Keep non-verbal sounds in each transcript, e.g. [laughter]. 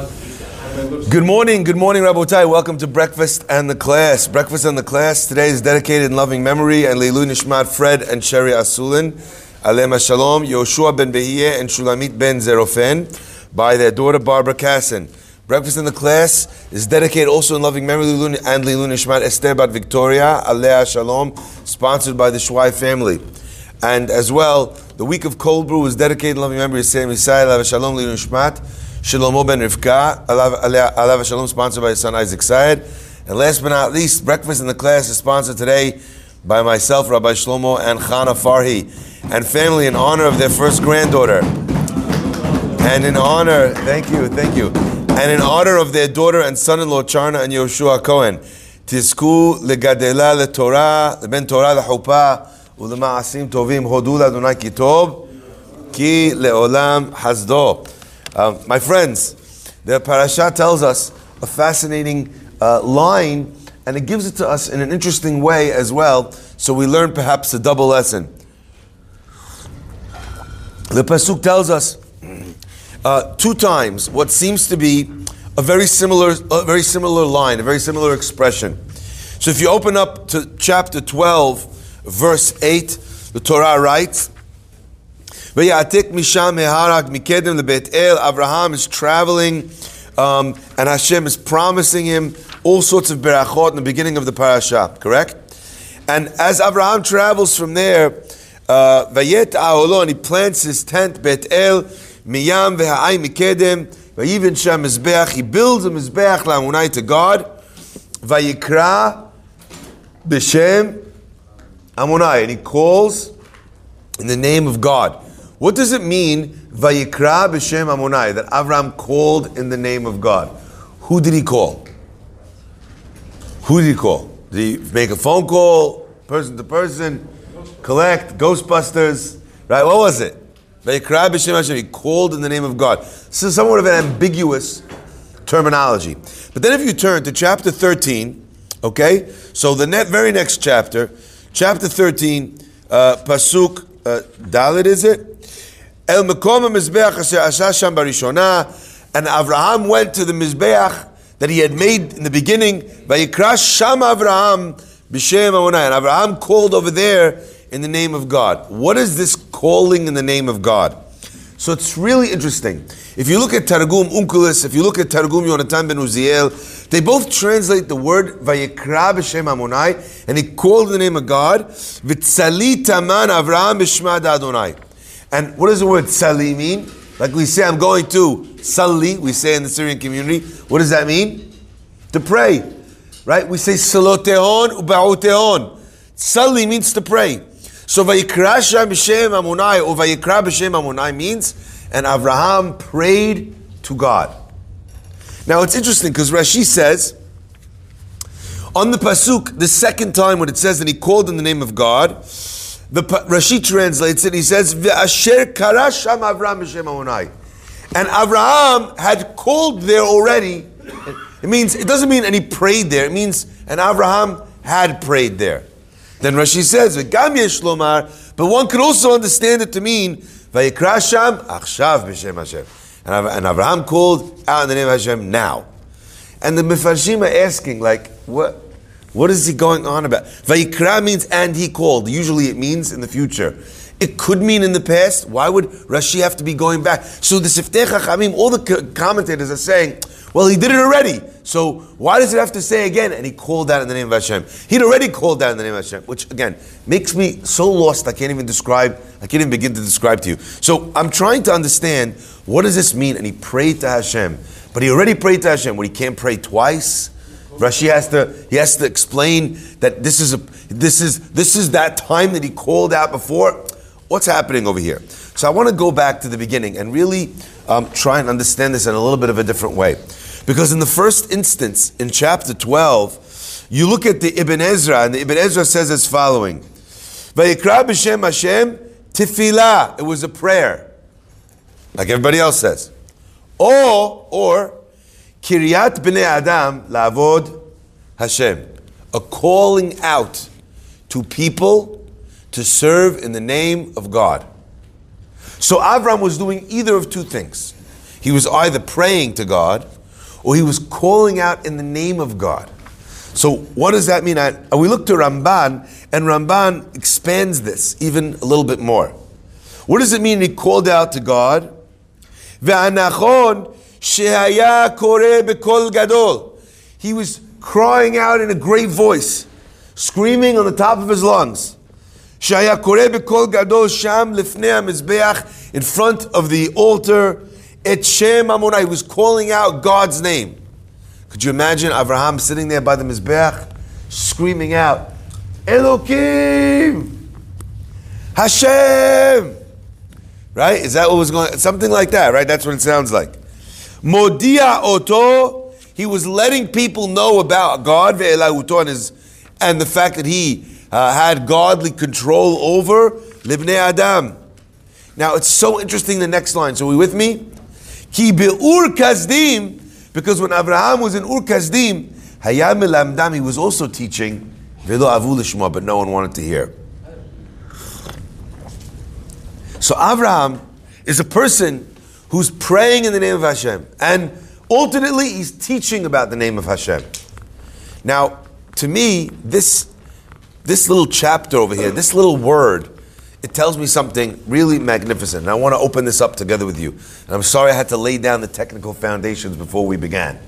Good morning, good morning, Rabotai. Welcome to Breakfast and the Class. Breakfast and the Class today is dedicated in loving memory and Leilu Nishmat Fred and Sherry Asulin, Alema Shalom, Yoshua ben Behiyeh and Shulamit ben Zerofen by their daughter Barbara Casson. Breakfast in the Class is dedicated also in loving memory and Leilu Nishmat Esther Bat Victoria, Alea Shalom, sponsored by the Shwai family. And as well, the week of cold brew is dedicated in loving memory of Sam Yisrael, Shalom, Leilu Nishmat. Shlomo ben Rivka, Alav Shalom, sponsored by his son Isaac Syed. And last but not least, breakfast in the class is sponsored today by myself, Rabbi Shlomo, and Chana Farhi, and family in honor of their first granddaughter. And in honor, thank you, thank you. And in honor of their daughter and son-in-law, Charna and Yoshua Cohen, תזכו לגדלה לתורה, לבן תורה לחופה ולמעשים טובים, הודו לאדוני כי טוב, כי לעולם חסדו. Um, my friends, the parasha tells us a fascinating uh, line, and it gives it to us in an interesting way as well. So we learn perhaps a double lesson. The pasuk tells us uh, two times what seems to be a very similar, a very similar line, a very similar expression. So if you open up to chapter twelve, verse eight, the Torah writes. V'yatik misham meharak mikedem lebet el. Abraham is traveling, um, and Hashem is promising him all sorts of berachot in the beginning of the parasha. Correct? And as Abraham travels from there, uh, vayet and he plants his tent bet el miyam v'ha'ay mikedem vayivin sham mizbeach. He builds a mizbeach la'amunai to God. Vayikra b'shem amunai, and he calls in the name of God. What does it mean, Vayikra b'Shem Amonai, that Avram called in the name of God? Who did he call? Who did he call? Did he make a phone call, person to person, collect, Ghostbusters, right? What was it? Vayikra b'Shem Hashem, he called in the name of God. This is somewhat of an ambiguous terminology. But then if you turn to chapter 13, okay, so the net, very next chapter, chapter 13, uh, Pasuk uh, Dalet, is it? El Mekom Mizbeach Asher Sham Barishona, and Avraham went to the Mizbeach that he had made in the beginning. Vayikra Sham Avraham B'Shem Amonai, and Avraham called over there in the name of God. What is this calling in the name of God? So it's really interesting. If you look at Targum Onkelos, if you look at Targum Yonatan ben Uziel, they both translate the word Vayikra b'Shem Amonai, and he called the name of God. V'tzali taman Avraham b'Shmad Adonai. And what does the word sali mean? Like we say, I'm going to sali, we say in the Syrian community. What does that mean? To pray. Right? We say salotehon uba'otehon. Sali means to pray. So vayikra b'shem amunai or vayikra b'shem amunai means, and Avraham prayed to God. Now it's interesting because Rashi says, on the pasuk, the second time when it says that he called in the name of God, the Rashi translates it. He says, "V'asher karasham Avram b'shem Amonai," and Avraham had called there already. It means it doesn't mean and he prayed there. It means and Avraham had prayed there. Then Rashi says, "V'gam yesh lomar," but one could also understand it to mean "Vayikrasham achshav b'shem Hashem," and Avraham called out in the name of Hashem now. And the Mefarshim are asking, like, what? What is he going on about? Vayikra means and he called. Usually it means in the future. It could mean in the past. Why would Rashi have to be going back? So the Siftei Chachamim, all the commentators are saying, well, he did it already. So why does it have to say again? And he called out in the name of Hashem. He'd already called out in the name of Hashem, which again makes me so lost. I can't even describe. I can't even begin to describe to you. So I'm trying to understand what does this mean? And he prayed to Hashem, but he already prayed to Hashem. When he can't pray twice. Rashi has to he has to explain that this is a this is this is that time that he called out before. What's happening over here? So I want to go back to the beginning and really um, try and understand this in a little bit of a different way, because in the first instance in chapter twelve, you look at the Ibn Ezra and the Ibn Ezra says as following: "Vayikra b'shem Hashem tefillah." It was a prayer, like everybody else says, or or Kiryat b'nei Adam lavod Hashem, a calling out to people to serve in the name of God. So Avram was doing either of two things. he was either praying to God or he was calling out in the name of God. So, what does that mean? I, we look to Ramban, and Ramban expands this even a little bit more. What does it mean he called out to God? He was crying out in a great voice, screaming on the top of his lungs. Shehaya Kore Bekol Gadol Sham Lifnei HaMizbeach in front of the altar. Et Shem Amunai, he was calling out God's name. Could you imagine Abraham sitting there by the Mizbeach, screaming out, Elokim! Hashem! Right? Is that what was going Something like that, right? That's what it sounds like. Modia Oto, he was letting people know about God, and, his, and the fact that he uh, had godly control over Libnei Adam. Now, it's so interesting the next line. So, are we with me? Ki be'ur Kasdim, because when Abraham was in Ur Kasdim, Hayam Elamdam, he was also teaching, Velo Avu but no one wanted to hear. So Abraham is a person who's praying in the name of Hashem, and ultimately, he's teaching about the name of Hashem. Now, to me, this this little chapter over here, this little word, it tells me something really magnificent. And I want to open this up together with you. And I'm sorry I had to lay down the technical foundations before we began.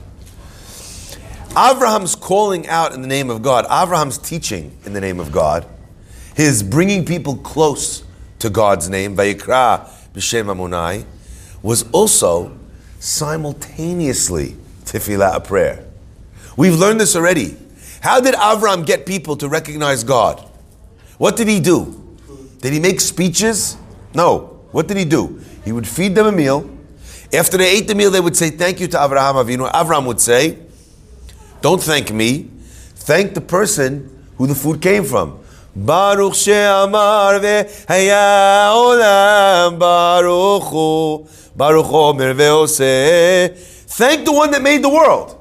Abraham's calling out in the name of God, Abraham's teaching in the name of God, his bringing people close to God's name, Vayikra B'Shem was also simultaneously tefillah, a prayer. We've learned this already. How did Avram get people to recognize God? What did he do? Did he make speeches? No. What did he do? He would feed them a meal. After they ate the meal, they would say, Thank you to Abraham Avinu. Avram would say, Don't thank me. Thank the person who the food came from. Baruch she'amar ve'haya olam baruch hu baruch Thank the one that made the world.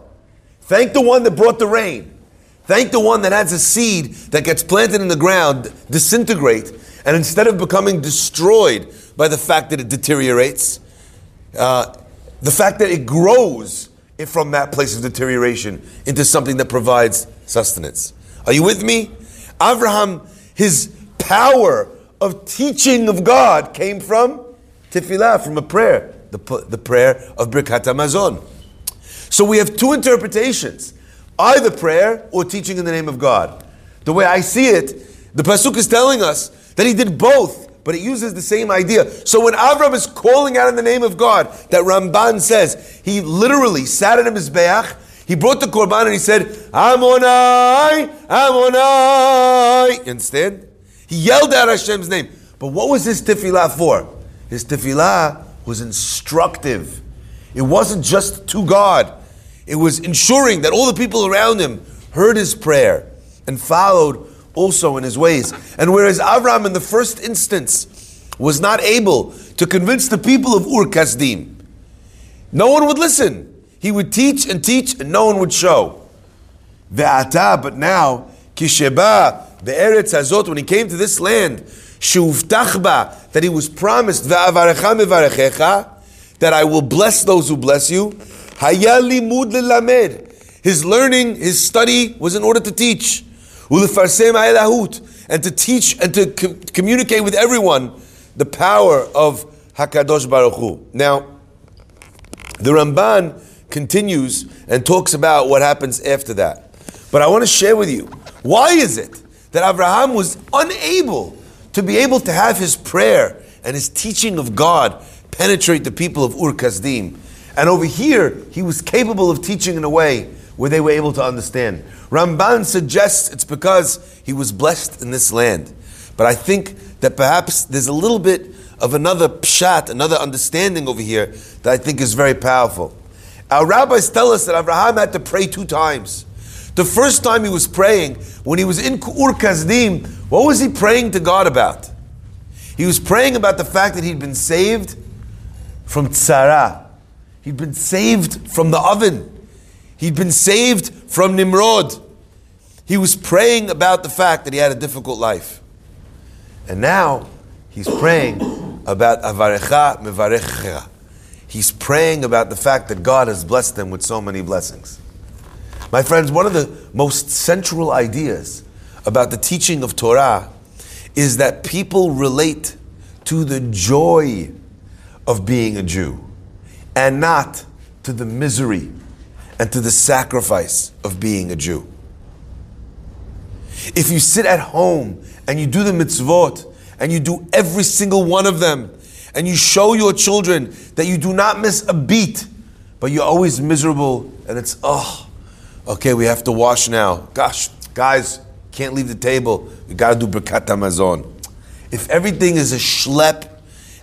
Thank the one that brought the rain. Thank the one that has a seed that gets planted in the ground, disintegrate, and instead of becoming destroyed by the fact that it deteriorates, uh, the fact that it grows from that place of deterioration into something that provides sustenance. Are you with me? Abraham, his power of teaching of God came from tefillah, from a prayer, the, the prayer of Birkat Hamazon. So we have two interpretations either prayer or teaching in the name of God. The way I see it, the Pasuk is telling us that he did both, but it uses the same idea. So when Avram is calling out in the name of God, that Ramban says, he literally sat in his Mizbeach, he brought the Korban and he said, Amonai, Amonai. You understand? He yelled out Hashem's name. But what was his tefillah for? His tefillah was instructive. It wasn't just to God. It was ensuring that all the people around him heard his prayer and followed also in his ways. And whereas Avram in the first instance was not able to convince the people of Ur Kasdim, no one would listen. He would teach and teach and no one would show. Ve'ata, but now, kisheba, be'eretz hazot, when he came to this land, shuvtachba, that he was promised, that I will bless those who bless you. His learning, his study was in order to teach and to teach and to co- communicate with everyone the power of Hakadosh Baruch Hu. Now, the Ramban continues and talks about what happens after that. But I want to share with you why is it that Abraham was unable to be able to have his prayer and his teaching of God penetrate the people of Ur Kasdim. And over here, he was capable of teaching in a way where they were able to understand. Ramban suggests it's because he was blessed in this land. But I think that perhaps there's a little bit of another pshat, another understanding over here that I think is very powerful. Our rabbis tell us that Abraham had to pray two times. The first time he was praying, when he was in Ur Kasdim, what was he praying to God about? He was praying about the fact that he'd been saved from tzara. He'd been saved from the oven. He'd been saved from Nimrod. He was praying about the fact that he had a difficult life. And now he's praying about Avarecha Mevarecha. he's praying about the fact that God has blessed them with so many blessings. My friends, one of the most central ideas about the teaching of Torah is that people relate to the joy of being a Jew and not to the misery and to the sacrifice of being a Jew. If you sit at home and you do the mitzvot and you do every single one of them and you show your children that you do not miss a beat, but you're always miserable and it's, oh, okay, we have to wash now. Gosh, guys, can't leave the table. We got to do Birkat Hamazon. If everything is a schlep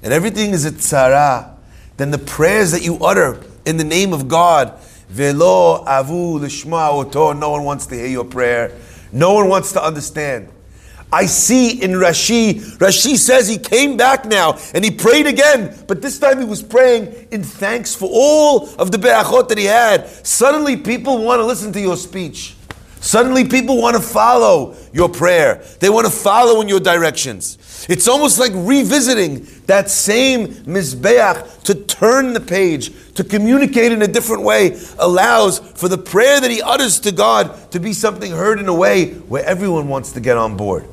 and everything is a tzara, then the prayers that you utter in the name of God, velo avu lishma oto, no one wants to hear your prayer. No one wants to understand. I see in Rashi, Rashi says he came back now and he prayed again, but this time he was praying in thanks for all of the berachot that he had. Suddenly people want to listen to your speech. Suddenly people want to follow your prayer. They want to follow in your directions. It's almost like revisiting that same Mizbeach to turn the page, to communicate in a different way, allows for the prayer that he utters to God to be something heard in a way where everyone wants to get on board.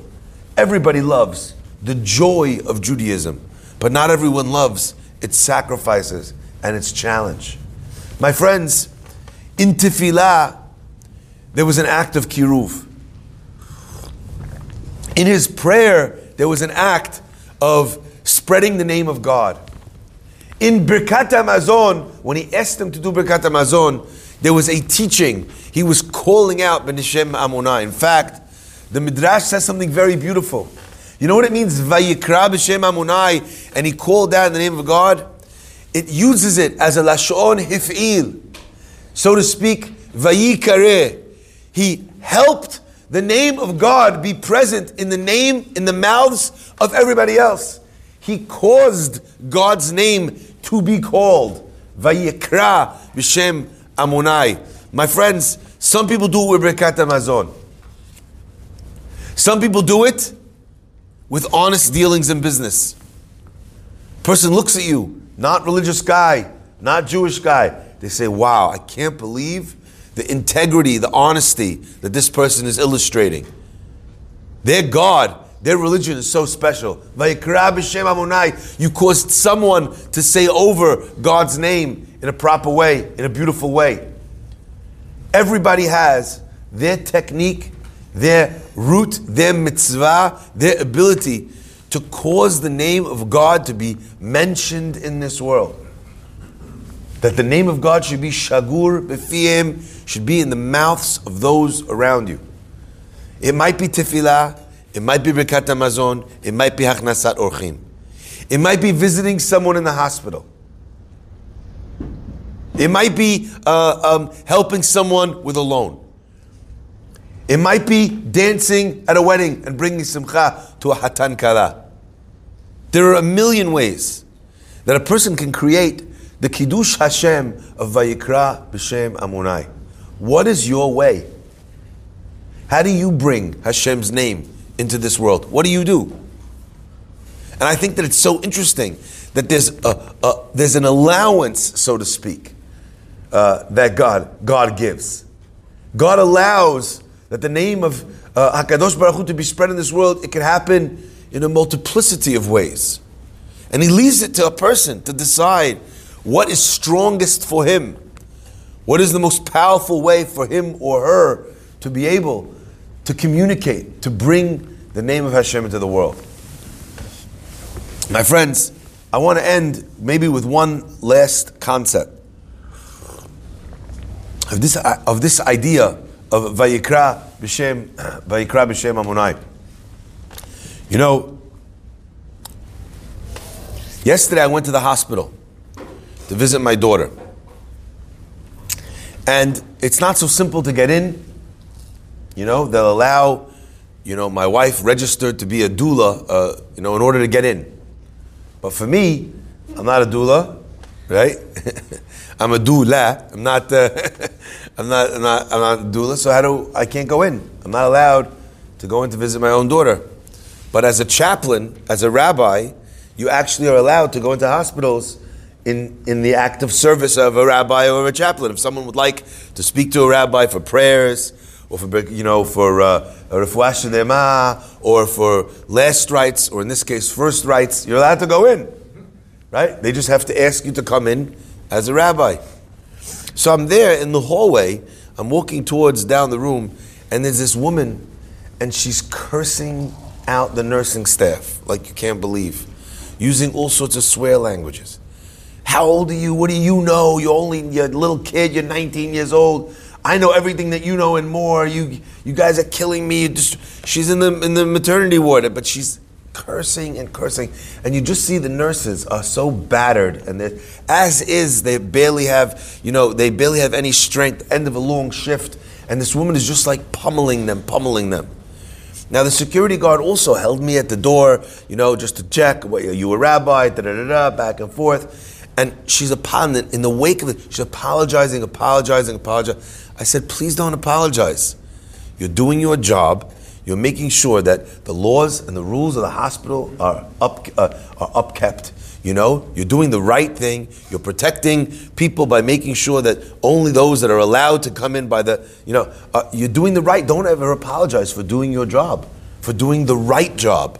Everybody loves the joy of Judaism, but not everyone loves its sacrifices and its challenge. My friends, in Tefillah, there was an act of kiruv. In his prayer, there was an act of spreading the name of God. In Birkat Hamazon, when he asked them to do Birkat Hamazon, there was a teaching. He was calling out Benishem Amunah. In fact, the Midrash says something very beautiful. You know what it means? Vayikra b'shem Amunai, and he called out in the name of God. It uses it as a lashon hif'il, so to speak. Vayikare, he helped the name of God be present in the name, in the mouths of everybody else. He caused God's name to be called. Vayikra b'shem Amunai. My friends, some people do it with Hamazon. Some people do it with honest dealings in business. Person looks at you, not religious guy, not Jewish guy. They say, wow, I can't believe the integrity, the honesty that this person is illustrating. Their God, their religion is so special. You caused someone to say over God's name in a proper way, in a beautiful way. Everybody has their technique their root, their mitzvah, their ability to cause the name of God to be mentioned in this world. That the name of God should be shagur b'fiyim, should be in the mouths of those around you. It might be tefillah, it might be birkat hamazon, it might be hachnasat orchim. It might be visiting someone in the hospital. It might be uh, um, helping someone with a loan. It might be dancing at a wedding and bringing simcha to a hatan kala. There are a million ways that a person can create the kiddush Hashem of Vayikra b'Shem Amunai. What is your way? How do you bring Hashem's name into this world? What do you do? And I think that it's so interesting that there's a, a there's an allowance, so to speak, uh, that God God gives. God allows that the name of uh, Hakadosh Baruch Hu to be spread in this world, it can happen in a multiplicity of ways, and He leaves it to a person to decide what is strongest for him, what is the most powerful way for him or her to be able to communicate, to bring the name of Hashem into the world. My friends, I want to end maybe with one last concept. Of this, of this idea of Vayikra b'Shem, Vayikra b'Shem Amunai. You know, yesterday I went to the hospital to visit my daughter. And it's not so simple to get in. You know, they'll allow, you know, my wife registered to be a doula, uh, you know, in order to get in. But for me, I'm not a doula, right? [laughs] I'm a doula. I'm not. Uh, [laughs] I'm not. I'm not. I'm not a doula. So how do I can't go in? I'm not allowed to go in to visit my own daughter. But as a chaplain, as a rabbi, you actually are allowed to go into hospitals in, in the act of service of a rabbi or a chaplain. If someone would like to speak to a rabbi for prayers, or for you know for uh, or for last rites, or in this case first rites, you're allowed to go in, right? They just have to ask you to come in as a rabbi. So I'm there in the hallway. I'm walking towards down the room, and there's this woman, and she's cursing out the nursing staff like you can't believe, using all sorts of swear languages. How old are you? What do you know? You're only you're a little kid. You're 19 years old. I know everything that you know and more. You you guys are killing me. Just, she's in the in the maternity ward, but she's cursing and cursing, and you just see the nurses are so battered, and as is they barely have you know they barely have any strength. End of a long shift, and this woman is just like pummeling them, pummeling them. Now the security guard also held me at the door, you know, just to check. What, you a rabbi? Da da da da. Back and forth. And she's apologizing in the wake of it. She's apologizing, apologizing, apologizing. I said, please don't apologize. You're doing your job. You're making sure that the laws and the rules of the hospital are up uh, are upkept. You know, you're doing the right thing. You're protecting people by making sure that only those that are allowed to come in by the, you know, uh, you're doing the right. Don't ever apologize for doing your job, for doing the right job.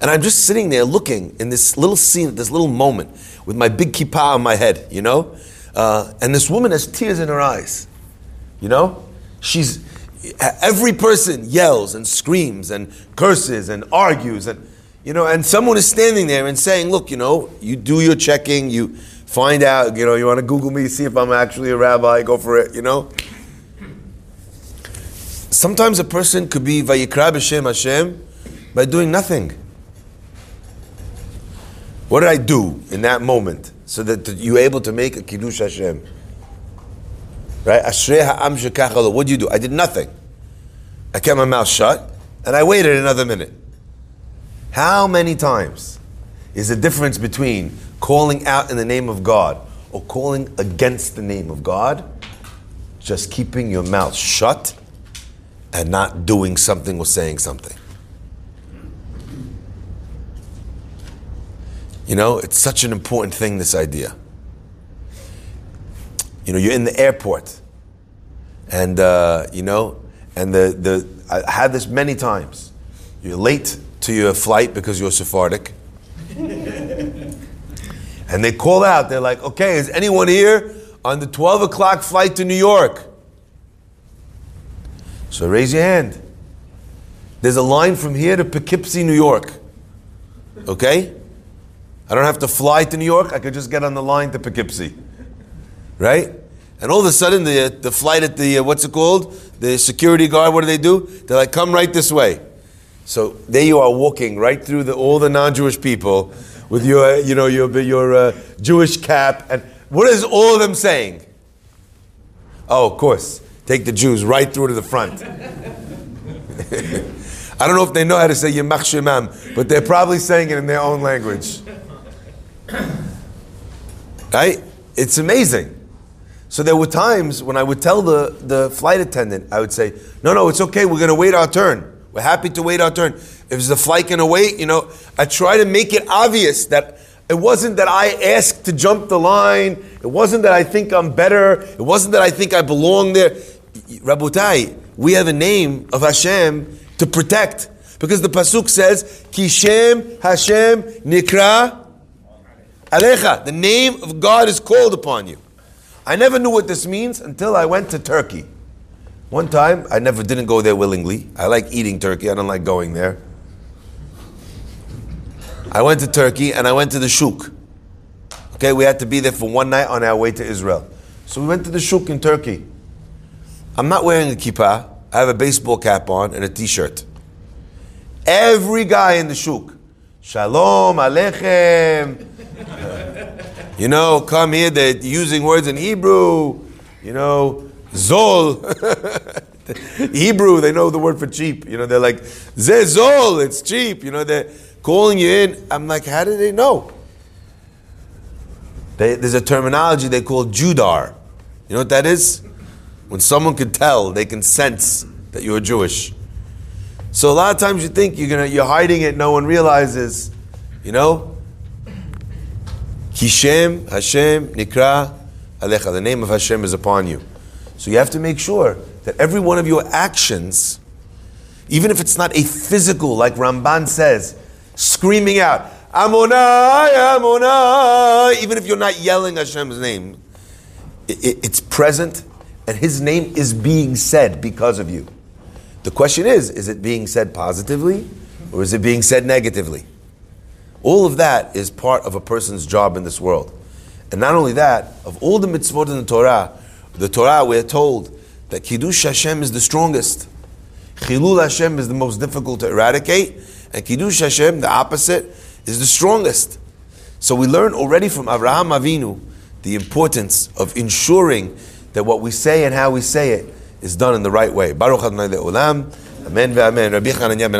And I'm just sitting there looking in this little scene, this little moment, with my big kippah on my head, you know? Uh, and this woman has tears in her eyes, you know? She's, every person yells and screams and curses and argues and, you know, and someone is standing there and saying, look, you know, you do your checking, you find out, you know, you want to Google me, see if I'm actually a rabbi, go for it, you know? Sometimes a person could be Vayikra B'Shem Hashem by doing nothing. What did I do in that moment so that you're able to make a Kiddush Hashem? Right? Ashrei. What do you do? I did nothing. I kept my mouth shut and I waited another minute. How many times is the difference between calling out in the name of God or calling against the name of God? Just keeping your mouth shut and not doing something or saying something. You know, it's such an important thing, this idea. You know, you're in the airport, and, uh, you know, and the, the, I had this many times. You're late to your flight because you're Sephardic. [laughs] and they call out, they're like, okay, is anyone here on the 12 o'clock flight to New York? So raise your hand. There's a line from here to Poughkeepsie, New York. Okay? I don't have to fly to New York. I could just get on the line to Poughkeepsie, right? And all of a sudden, the the flight at the uh, what's it called? The security guard. What do they do? They're like, "Come right this way." So there you are, walking right through the, all the non-Jewish people with your, you know, your your uh, Jewish cap. And what is all of them saying? Oh, of course, take the Jews right through to the front. [laughs] I don't know if they know how to say Yemach Shemam, but they're probably saying it in their own language. [coughs] Right? It's amazing. So there were times when I would tell the, the flight attendant, I would say, no, no, it's okay, we're going to wait our turn. We're happy to wait our turn. If the flight to wait, you know, I try to make it obvious that it wasn't that I asked to jump the line. It wasn't that I think I'm better. It wasn't that I think I belong there. Rabotai, we have a name of Hashem to protect. Because the Pasuk says, Kishem Hashem Nikra Alecha, the name of God is called upon you. I never knew what this means until I went to Turkey. One time, I never didn't go there willingly. I like eating turkey, I don't like going there. I went to Turkey and I went to the shuk. Okay, we had to be there for one night on our way to Israel. So we went to the shuk in Turkey. I'm not wearing a kippah. I have a baseball cap on and a t-shirt. Every guy in the shuk, Shalom Aleichem, you know, come here, they're using words in Hebrew, you know, Zol. [laughs] Hebrew, they know the word for cheap. You know, they're like, Ze Zol, it's cheap. You know, they're calling you in. I'm like, how do they know? They, there's a terminology they call Judar. You know what that is? When someone can tell, they can sense that you're Jewish. So a lot of times you think you're gonna you're hiding it, no one realizes. You know, Kishem Hashem Nikra Alecha. The name of Hashem is upon you. So you have to make sure that every one of your actions, even if it's not a physical, like Ramban says, screaming out, Amonai, Amonai, even if you're not yelling Hashem's name, it, it, it's present and His name is being said because of you. The question is, is it being said positively or is it being said negatively? All of that is part of a person's job in this world. And not only that, of all the mitzvot in the Torah, the Torah we're told that Kiddush Hashem is the strongest. Chilul Hashem is the most difficult to eradicate, and Kiddush Hashem, the opposite, is the strongest. So we learn already from Avraham Avinu the importance of ensuring that what we say and how we say it is done in the right way. Baruch Adonai Le'olam. Amen ve'amen. Rabbi Chananya ben